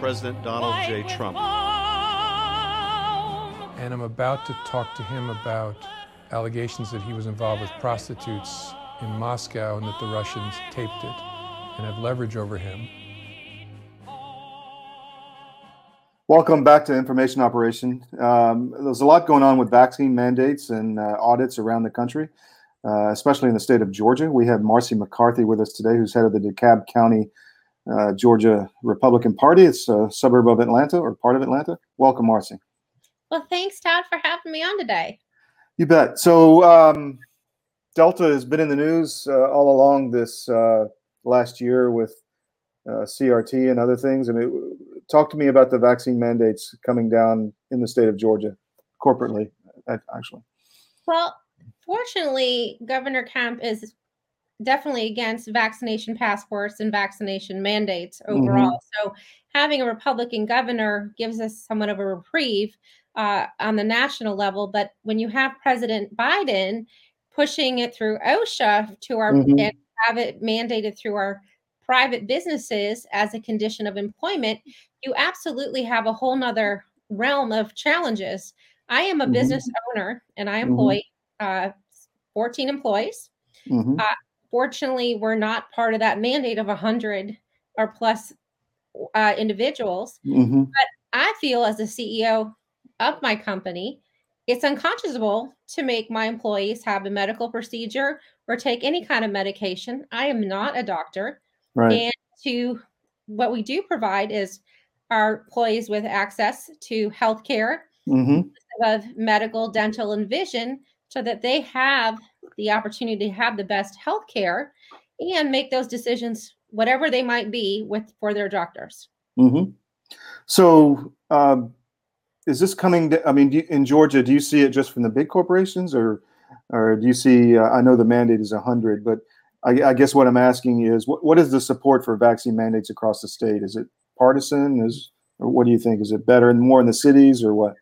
President Donald J. Trump. And I'm about to talk to him about allegations that he was involved with prostitutes in Moscow and that the Russians taped it and have leverage over him. Welcome back to Information Operation. Um, there's a lot going on with vaccine mandates and uh, audits around the country, uh, especially in the state of Georgia. We have Marci McCarthy with us today, who's head of the DeKalb County, uh, Georgia Republican Party. It's a suburb of Atlanta or part of Atlanta. Welcome, Marci. Well, thanks, Todd, for having me on today. You bet. So, um, Delta has been in the news uh, all along this uh, last year with uh, CRT and other things. I mean, talk to me about the vaccine mandates coming down in the state of Georgia, corporately, actually. Well, fortunately, Governor Kemp is definitely against vaccination passports and vaccination mandates overall. Mm-hmm. So, having a Republican governor gives us somewhat of a reprieve uh, on the national level. But when you have President Biden pushing it through OSHA to our mm-hmm. and have it mandated through our private businesses as a condition of employment, you absolutely have a whole nother realm of challenges. I am a mm-hmm. business owner and I mm-hmm. employ mm-hmm. uh, 14 employees. Mm-hmm. Uh, fortunately, we're not part of that mandate of 100 or plus uh, individuals. Mm-hmm. But I feel as a CEO of my company, it's unconscionable to make my employees have a medical procedure or take any kind of medication. I am not a doctor. Right. And to what we do provide is our employees with access to health care mm-hmm. of medical, dental, and vision so that they have the opportunity to have the best health care and make those decisions, whatever they might be, with for their doctors. Mm-hmm. So, um, is this coming? To, I mean, in Georgia, do you see it just from the big corporations, or, or do you see? Uh, I know the mandate is hundred, but I, I, guess what I'm asking is, what, what is the support for vaccine mandates across the state? Is it partisan? Is or what do you think? Is it better and more in the cities, or what?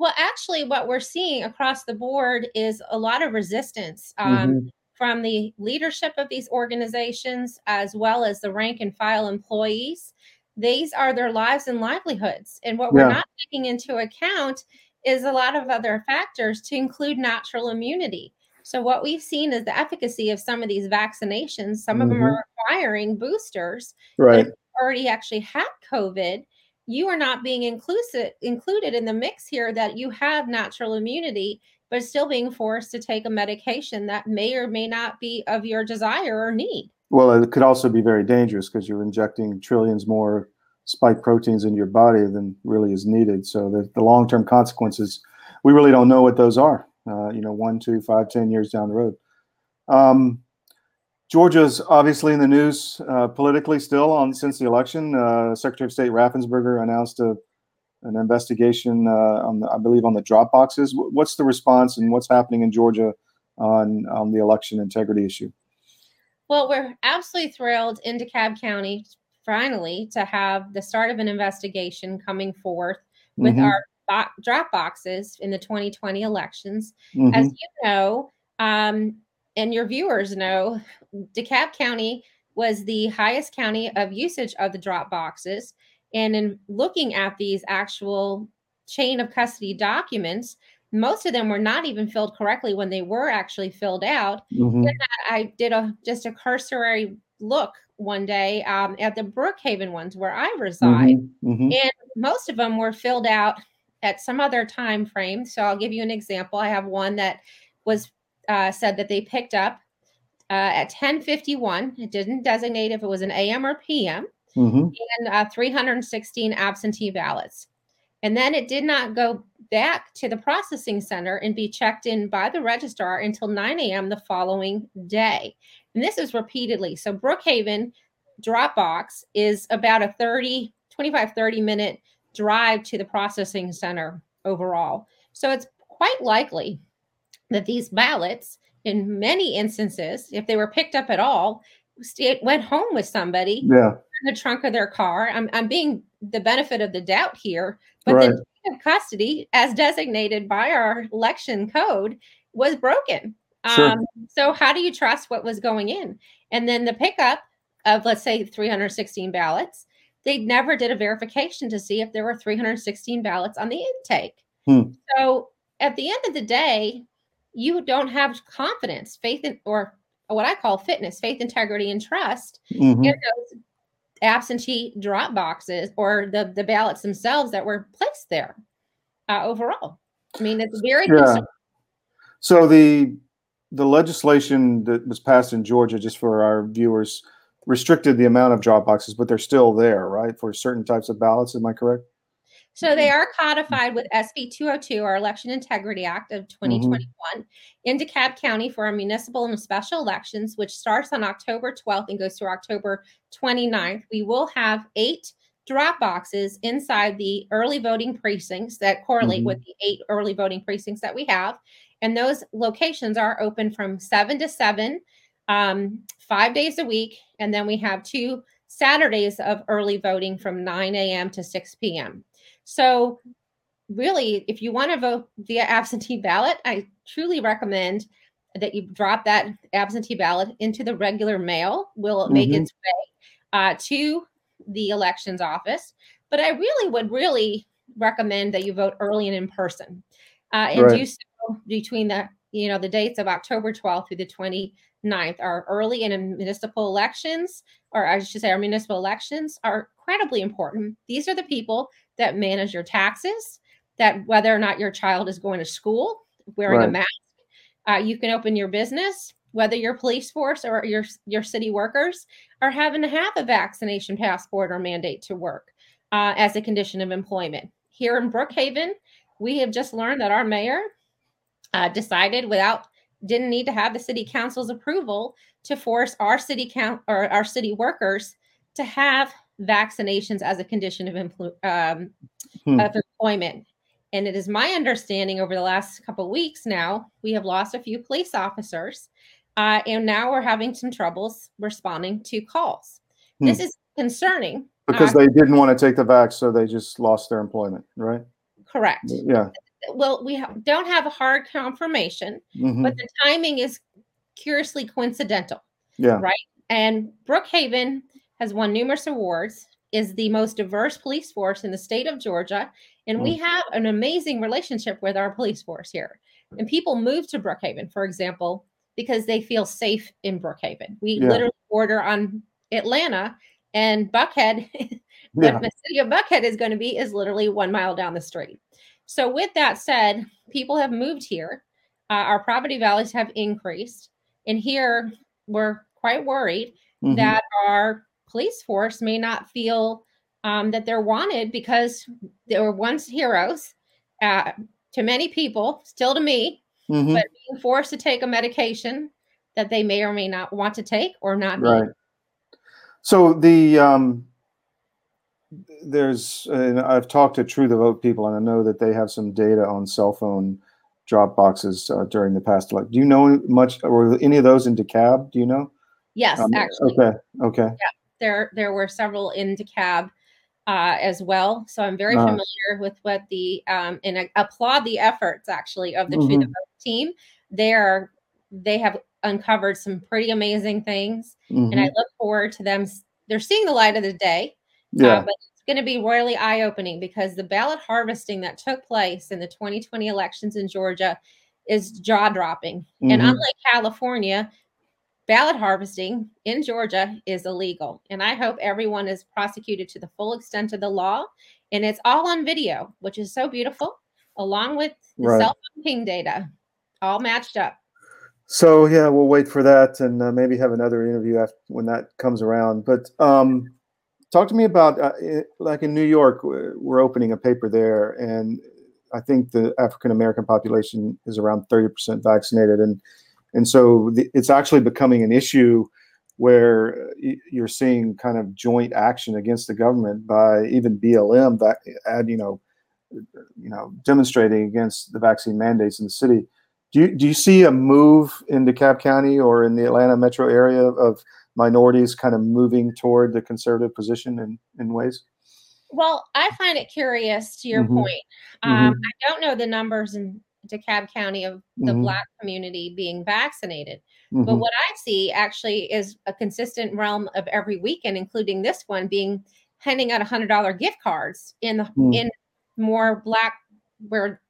Well, actually, what we're seeing across the board is a lot of resistance um, mm-hmm. from the leadership of these organizations, as well as the rank and file employees. These are their lives and livelihoods, and what we're not taking into account is a lot of other factors to include natural immunity. So what we've seen is the efficacy of some of these vaccinations. Some mm-hmm. of them are requiring boosters. Right. Already actually had COVID. You are not being inclusive included in the mix here that you have natural immunity, but still being forced to take a medication that may or may not be of your desire or need. Well, it could also be very dangerous because you're injecting trillions more spike proteins in your body than really is needed. So the, the long-term consequences, we really don't know what those are uh, you know, one, two, five, ten years down the road. Um, Georgia's obviously in the news uh, politically still on since the election. Uh, Secretary of State Raffensperger announced a, an investigation uh, on, the, I believe, on the drop boxes. What's the response and what's happening in Georgia on on the election integrity issue? Well, we're absolutely thrilled in DeKalb County finally to have the start of an investigation coming forth with mm-hmm. our bo- drop boxes in the 2020 elections. Mm-hmm. As you know, um, and your viewers know, DeKalb County was the highest county of usage of the drop boxes. And in looking at these actual chain of custody documents, most of them were not even filled correctly when they were actually filled out. Mm-hmm. I did a just a cursory look one day um, at the Brookhaven ones where I reside, mm-hmm. Mm-hmm. and most of them were filled out at some other time frame. So I'll give you an example. I have one that was uh, said that they picked up uh, at 10:51. It didn't designate if it was an AM or PM, mm-hmm. and uh, 316 absentee ballots. And then it did not go back to the processing center and be checked in by the registrar until 9 a.m. the following day. And this is repeatedly. So Brookhaven Dropbox is about a 30 25, 30 minute drive to the processing center overall. So it's quite likely that these ballots, in many instances, if they were picked up at all, it went home with somebody Yeah. in the trunk of their car. I'm, I'm being the benefit of the doubt here, but Right. the chain of custody, as designated by our election code, was broken. Sure. Um, so how do you trust what was going in? And then the pickup of, let's say, 316 ballots, they never did a verification to see if there were 316 ballots on the intake. Hmm. So at the end of the day, you don't have confidence, faith in, or what I call fitness, faith, integrity, and trust Mhm. in those absentee drop boxes or the, the ballots themselves that were placed there uh, overall. I mean, it's very Yeah. concerning. So the the legislation that was passed in Georgia, just for our viewers, restricted the amount of drop boxes, but they're still there, right, for certain types of ballots. Am I correct? So they are codified with SB 202, our Election Integrity Act of 2021, in DeKalb County for our municipal and special elections, which starts on October 12th and goes through October 29th. We will have eight drop boxes inside the early voting precincts that correlate Mhm. with the eight early voting precincts that we have. And those locations are open from 7 to 7, um, five days a week. And then we have two Saturdays of early voting from 9 a.m. to 6 p.m. So, really, if you want to vote via absentee ballot, I truly recommend that you drop that absentee ballot into the regular mail. Will it make Mhm. its way uh, to the elections office? But I really would really recommend that you vote early and in person, uh, and do so between the you know the dates of October 12th through the 29th. Our early and municipal elections, or I should say, our municipal elections, are incredibly important. These are the people that manage your taxes, that whether or not your child is going to school wearing a mask, uh, you can open your business, whether your police force or your your city workers are having to have a vaccination passport or mandate to work uh, as a condition of employment. Here in Brookhaven, we have just learned that our mayor uh, decided without didn't need to have the city council's approval to force our city count or our city workers to have vaccinations as a condition of, empl- um, Hmm. of employment. And it is my understanding over the last couple of weeks now, we have lost a few police officers, uh, and now we're having some troubles responding to calls. Hmm. This is concerning. Because uh, they didn't want to take the vax, so they just lost their employment, right? correct. Yeah. Well, we ha- don't have a hard confirmation, Mhm. but the timing is curiously coincidental. Yeah. right? And Brookhaven has won numerous awards, is the most diverse police force in the state of Georgia. And we have an amazing relationship with our police force here. And people move to Brookhaven, for example, because they feel safe in Brookhaven. We Yeah. literally border on Atlanta and Buckhead. Yeah. the city of Buckhead is going to be is literally one mile down the street. So, with that said, people have moved here. Uh, our property values have increased. And here we're quite worried Mhm. that our police force may not feel um, that they're wanted because they were once heroes uh, to many people, still to me, Mhm. but being forced to take a medication that they may or may not want to take or not Right. need. So the um, there's and I've talked to True the Vote people, and I know that they have some data on cell phone drop boxes uh, during the past. Like, do you know much or any of those in DeKalb? Do you know? Yes, Um, actually. Okay. Okay. There there were several in DeKalb uh, as well. So I'm very Uh. familiar with what the um, and I applaud the efforts actually of the. Vote team. They're they have uncovered some pretty amazing things, and I Mhm. look forward to them. They're seeing the light of the day, Yeah. uh, but it's going to be royally eye opening because the ballot harvesting that took place in the 2020 elections in Georgia is jaw dropping. And Mhm. unlike California, ballot harvesting in Georgia is illegal. And I hope everyone is prosecuted to the full extent of the law. And it's all on video, which is so beautiful, along with the Right. cell phone ping data, all matched up. So yeah, we'll wait for that and uh, maybe have another interview after when that comes around. But um, talk to me about uh, i- like in New York, we're we're opening a paper there, and I think the African American population is around thirty percent vaccinated, and and so the, it's actually becoming an issue where uh, you're seeing kind of joint action against the government by even BLM that add you know you know demonstrating against the vaccine mandates in the city. Do you do you see a move in DeKalb County or in the Atlanta metro area of minorities kind of moving toward the conservative position in, in ways? Well, I find it curious to your Mhm. point. Um, I don't know the numbers in DeKalb County of the Mhm. Black community being vaccinated, but Mhm. what I see actually is a consistent realm of every weekend, including this one, being handing out hundred dollar gift cards in the Mm. in more Black where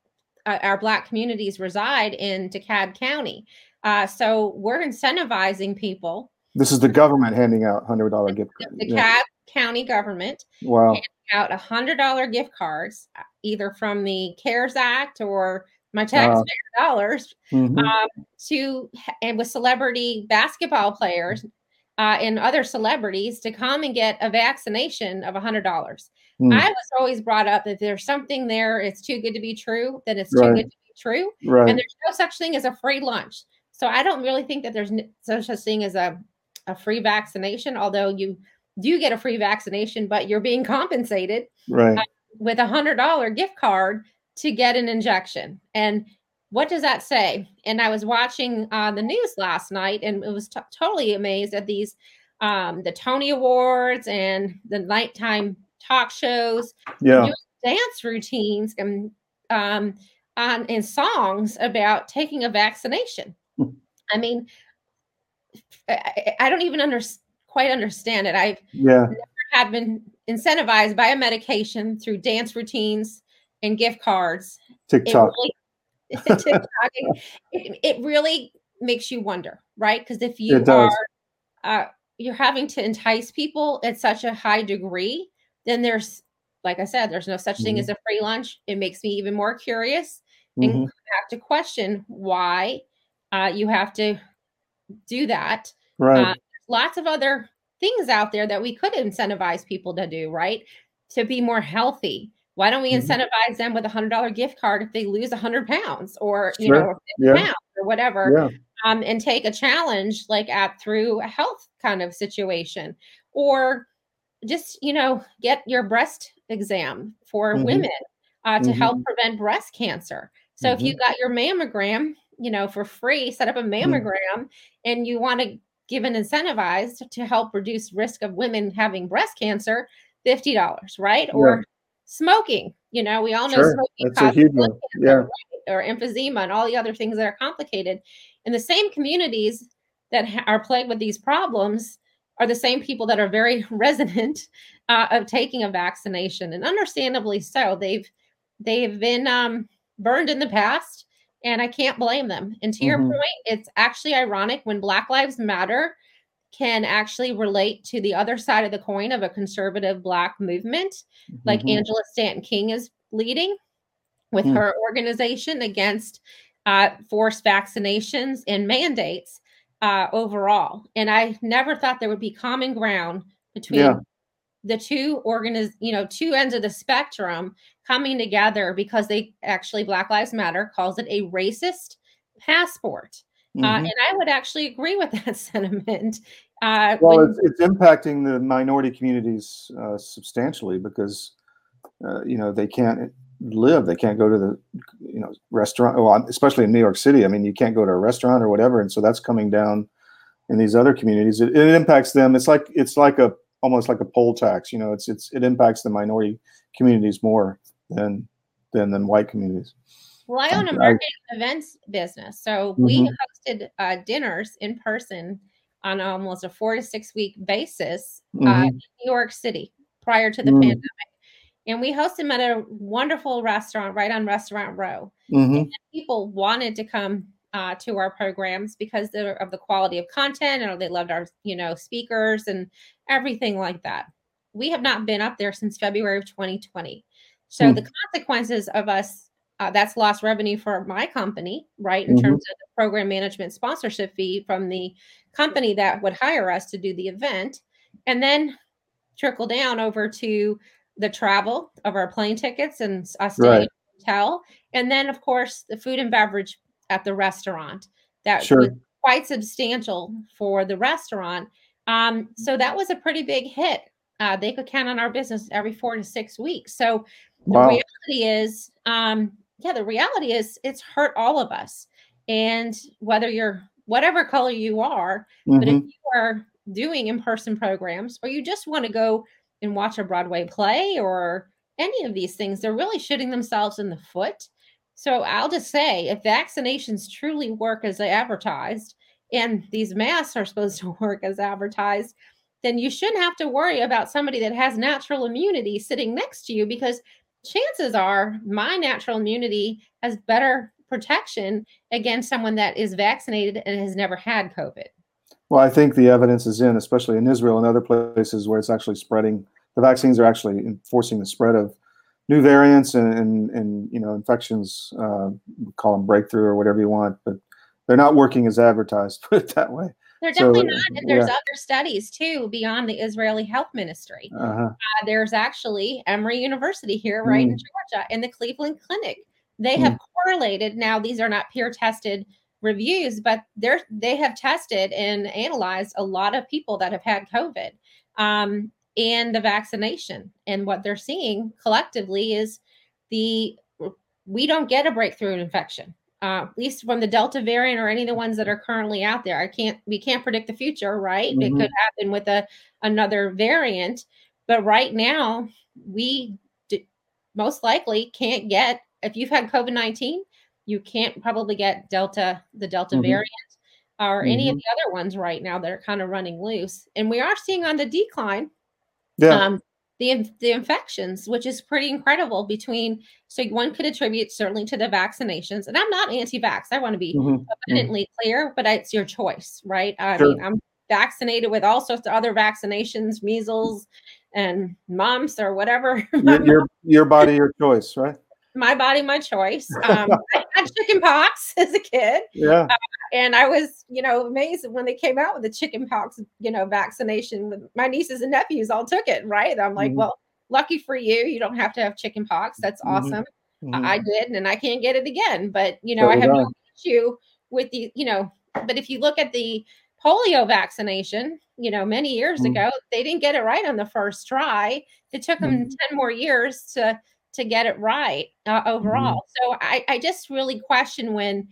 uh, our Black communities reside in DeKalb County. Uh, so we're incentivizing people, This is the government handing out hundred dollar gift cards. DeKalb Yeah. County government Wow. out a hundred dollar gift cards, uh, either from the CARES Act or my Uh, taxpayer dollars, Mhm. um, to and with celebrity basketball players uh, and other celebrities to come and get a vaccination of a hundred dollars. Mm. I was always brought up that there's something there. It's too good to be true. That it's too Right. good to be true, right. and there's no such thing as a free lunch. So I don't really think that there's such a thing as a a free vaccination. Although you do get a free vaccination, but you're being compensated right. with a hundred dollar gift card to get an injection. And what does that say? And I was watching uh, the news last night and it was t- totally amazed at these um, the Tony Awards and the nighttime talk shows Yeah. dance routines and um, on and songs about taking a vaccination. Hmm. I mean, I, I- don't even under, quite understand it. I've Yeah. have been incentivized by a medication through dance routines and gift cards. It TikTok. really, TikTok, it, it really makes you wonder, right? Because if you It are, uh, you're having to entice people at such a high degree, then there's, like I said, there's no such thing Mhm. as a free lunch. It makes me even more curious and Mhm. have to question why uh, you have to do that Right. uh, lots of other things out there that we could incentivize people to do, right? To be more healthy. Why don't we Mhm. incentivize them with a hundred dollar gift card if they lose a hundred pounds or you Sure. know 50 Yeah. pounds or whatever, yeah. um, and take a challenge like at through a health kind of situation, or just you know get your breast exam for Mhm. women uh, to Mhm. help prevent breast cancer. So if you got your mammogram, you know, for free, set up a mammogram, and you want to give an incentivized to help reduce risk of women having breast cancer, fifty dollars, right? Or smoking. You know, we all know Sure. smoking That's causes huge one. cancer, Yeah. right? or emphysema and all the other things that are complicated. And the same communities that ha- are plagued with these problems are the same people that are very resonant uh, of taking a vaccination, and understandably so. They've they've been um, burned in the past, and I can't blame them. And to your Mhm. point, it's actually ironic when Black Lives Matter can actually relate to the other side of the coin of a conservative Black movement, like Mhm. Angela Stanton King is leading with Hmm. her organization against uh, forced vaccinations and mandates uh, overall. And I never thought there would be common ground between Yeah. the two organiz- you know, two ends of the spectrum coming together because they actually Black Lives Matter calls it a racist passport. Uh, Mhm. and I would actually agree with that sentiment. Uh, well, when- it's, it's impacting the minority communities uh, substantially because uh, you know they can't live, they can't go to the you know restaurant. Well, especially in New York City, I mean, you can't go to a restaurant or whatever, and so that's coming down in these other communities. It, it impacts them. It's like it's like a almost like a poll tax. You know, it's it's it impacts the minority communities more than than than white communities. Well, I own a I- marketing events business. So we Mhm. Hosted uh, dinners in person on almost a four to six week basis uh, Mhm. in New York City prior to the Mm. pandemic. And we hosted them at a wonderful restaurant right on Restaurant Row. Mhm. People wanted to come uh, to our programs because of the quality of content and they loved our, you know, speakers and everything like that. We have not been up there since February of 2020. So Hmm. the consequences of us uh, that's lost revenue for my company, right? In Mhm. terms of the program management sponsorship fee from the company that would hire us to do the event, and then trickle down over to the travel of our plane tickets and us staying Right. hotel, and then of course the food and beverage at the restaurant that Sure. was quite substantial for the restaurant. Um, so that was a pretty big hit. Uh, they could count on our business every four to six weeks. So the Wow. reality is, um, yeah, the reality is it's hurt all of us. And whether you're whatever color you are, but if Mhm. you are doing in-person programs or you just want to go and watch a Broadway play or any of these things, they're really shooting themselves in the foot. So I'll just say if vaccinations truly work as they advertised and these masks are supposed to work as advertised, then you shouldn't have to worry about somebody that has natural immunity sitting next to you because chances are my natural immunity has better protection against someone that is vaccinated and has never had COVID. Well, I think the evidence is in, especially in Israel and other places where it's actually spreading. The vaccines are actually enforcing the spread of new variants and and, and you know infections. Uh, call them breakthrough or whatever you want, but they're not working as advertised. Put it that way. They're So, definitely not. And there's yeah. other studies too beyond the Israeli health ministry. Uh-huh. Uh, there's actually Emory University here, right in Georgia, and the Cleveland Clinic. They have correlated. Now, these are not peer tested reviews, but they're they have tested and analyzed a lot of people that have had COVID um, and the vaccination. And what they're seeing collectively is the we don't get a breakthrough infection. Uh, at least from the Delta variant or any of the ones that are currently out there. I can't we can't predict the future, right? It Mhm. could happen with a another variant, but right now we d- most likely can't get if you've had COVID nineteen, you can't probably get Delta the Delta Mhm. variant or any of Mhm. the other ones right now that are kind of running loose, and we are seeing on the decline Yeah. um, the the infections, which is pretty incredible. Between so one could attribute certainly to the vaccinations, and I'm not anti-vax. I want to be Mhm. abundantly clear, but it's your choice, right? I Sure. mean, I'm vaccinated with all sorts of other vaccinations, measles and mumps or whatever. Your, your your body, your choice, right? My body, my choice. Um, I had chicken pox as a kid Yeah. and I was, you know, amazed when they came out with the chicken pox, you know, vaccination. My nieces and nephews all took it, right? I'm like, Mhm. well, lucky for you, you don't have to have chicken pox. That's Mhm. awesome. Mhm. I I did, and I can't get it again. But you know, So I have no issue with the, you know. But if you look at the polio vaccination, you know, many years Mhm. ago, they didn't get it right on the first try. It took them Mhm. ten more years to to get it right uh, overall. So I I just really question when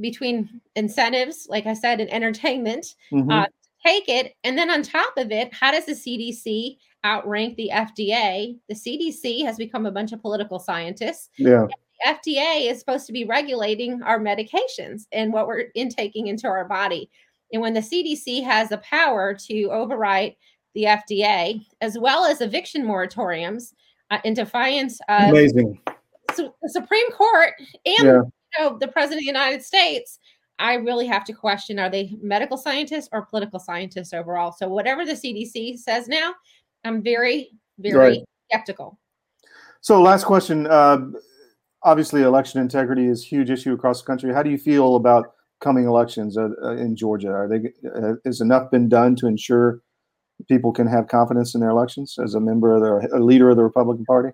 between incentives, like I said, and entertainment, Mhm. uh, take it. And then on top of it, how does the CDC outrank the FDA? The CDC has become a bunch of political scientists. yeah. The FDA is supposed to be regulating our medications and what we're intaking into our body. And when the CDC has the power to override the FDA, as well as eviction moratoriums uh, in defiance of Amazing. su- the Supreme Court and Yeah. you know, the President of the United States, I really have to question are they medical scientists or political scientists overall? So, whatever the CDC says now, I'm very, very Right. skeptical. So, last question. Uh, obviously, election integrity is a huge issue across the country. How do you feel about coming elections uh, uh, in Georgia? Are they uh, is enough been done to ensure people can have confidence in their elections as a member of the a leader of the Republican Party?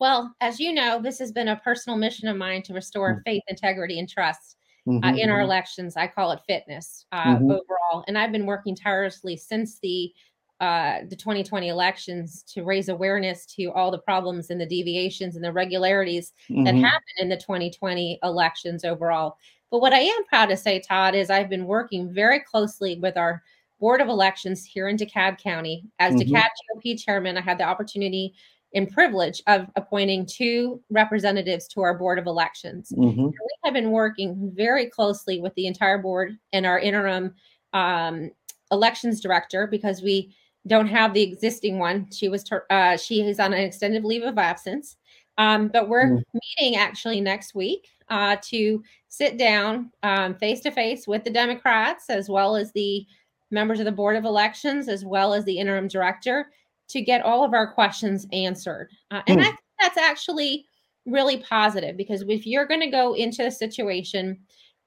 Well, as you know, this has been a personal mission of mine to restore faith, integrity, and trust uh, Mhm. in our elections. I call it fitness uh, Mhm. overall, and I've been working tirelessly since the uh, the 2020 elections to raise awareness to all the problems and the deviations and the regularities that Mhm. happened in the 2020 elections overall. But what I am proud to say, Todd, is I've been working very closely with our Board of Elections here in DeKalb County. As Mhm. DeKalb GOP chairman, I had the opportunity and privilege of appointing two representatives to our Board of Elections. Mhm. We have been working very closely with the entire board and our interim um, elections director because we don't have the existing one. She was ter- uh, she is on an extended leave of absence. Um, but we're Mm. meeting actually next week uh, to sit down face to face with the Democrats as well as the members of the Board of Elections, as well as the interim director, to get all of our questions answered. Uh, and Hmm. I think that's actually really positive because if you're going to go into a situation,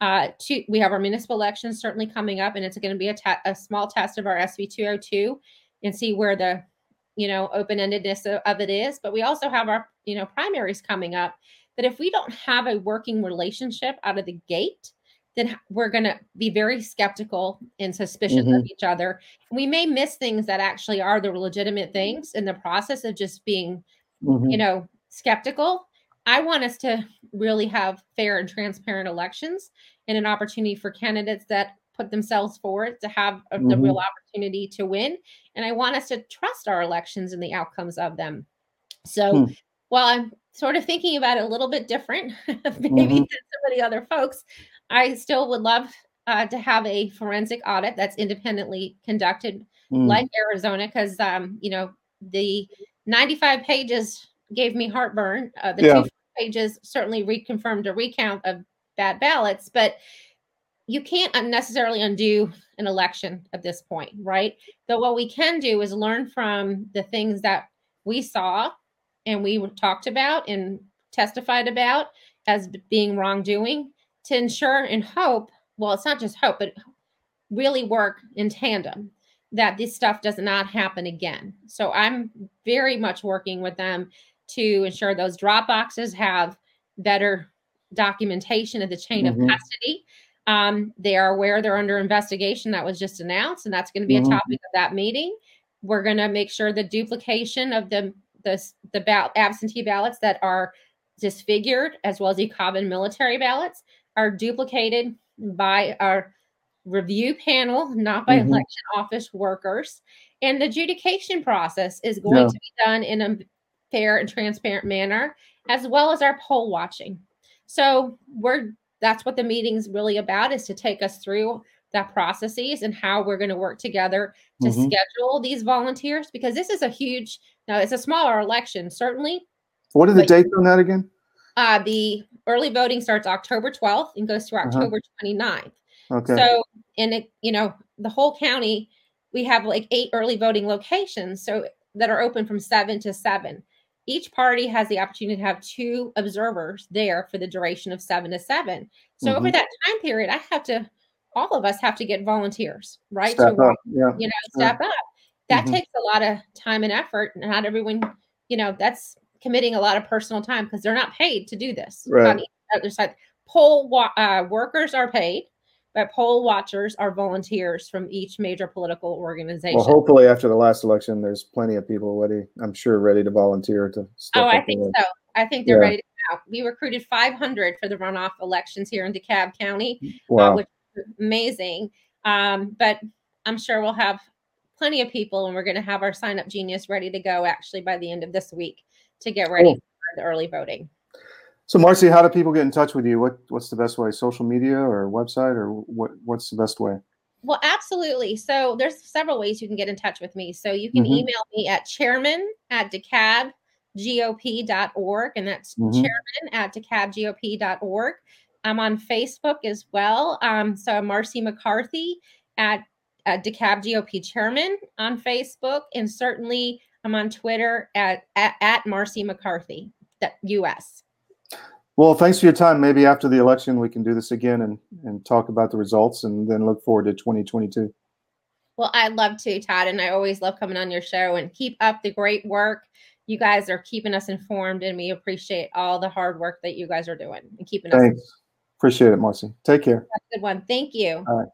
uh, to, we have our municipal elections certainly coming up, and it's going to be a, te- a small test of our SB 202 and see where the you know open endedness of, of it is. But we also have our you know primaries coming up. That if we don't have a working relationship out of the gate, then we're going to be very skeptical and suspicious of Mhm. each other. We may miss things that actually are the legitimate things in the process of just being, Mhm. you know, skeptical. I want us to really have fair and transparent elections and an opportunity for candidates that put themselves forward to have a, the real opportunity to win. And I want us to trust our elections and the outcomes of them. So Hmm. while I'm sort of thinking about it a little bit different, maybe Mhm. than some of the other folks, I still would love uh, to have a forensic audit that's independently conducted Mm. like Arizona, because um, you know the 95 pages gave me heartburn. Uh, the Yeah. two pages certainly reconfirmed a recount of bad ballots, but you can't necessarily undo an election at this point, right? But what we can do is learn from the things that we saw and we talked about and testified about as being wrongdoing to ensure and hope. Well, it's not just hope, but really work in tandem that this stuff does not happen again. So I'm very much working with them to ensure those drop boxes have better documentation of the chain Mhm. of custody. Um, they are aware they're under investigation that was just announced, and that's going to be Mhm. a topic of that meeting. We're going to make sure the duplication of the the the ball- absentee ballots that are disfigured, as well as the common military ballots, are duplicated by our review panel, not by Mhm. election office workers. And the adjudication process is going Yeah. to be done in a fair and transparent manner, as well as our poll watching. So we're that's what the meeting's really about is to take us through that processes and how we're going to work together to Mhm. schedule these volunteers because this is a huge now it's a smaller election certainly What are the dates on that again? Uh, the early voting starts october 12th and goes Uh-huh. october 29th Okay. so, and it, you know, the whole county, we have like eight early voting locations, so that are open from seven to seven. Each party has the opportunity to have two observers there for the duration of seven to seven. So over Mhm. that time period, I have to, all of us have to get volunteers, right? Step to up. Yeah. you know, step up. That Mhm. takes a lot of time and effort. and Not everyone, you know, that's committing a lot of personal time because they're not paid to do this. Right. On the other side, poll wa- uh, workers are paid, but poll watchers are volunteers from each major political organization. Well, hopefully after the last election, there's plenty of people ready. I'm sure ready to volunteer to. Oh, I think so. I think they're Yeah. ready to go. We recruited 500 for the runoff elections here in DeKalb County. uh, Wow. which is amazing. Um, but I'm sure we'll have plenty of people, and we're going to have our sign up genius ready to go actually by the end of this week to get ready Cool. for the early voting. So, Marci, how do people get in touch with you? What What's the best way? Social media or website, or what What's the best way? Well, absolutely. So there's several ways you can get in touch with me. So you can Mhm. email me at chairman at dekalbgop.org, and that's Mhm. chairman at dekalbgop.org. I'm on Facebook as well. Um, so I'm Marci McCarthy at, DeKalb GOP Chairman on Facebook, and certainly I'm on Twitter at at, at Marci McCarthy, US. Well, thanks for your time. Maybe after the election, we can do this again and and talk about the results, and then look forward to 2022. Well, I'd love to, Todd, and I always love coming on your show and keep up the great work. You guys are keeping us informed, and we appreciate all the hard work that you guys are doing and keeping us. Thanks. Appreciate it, Marcy. Take care. Good one. Thank you. All right.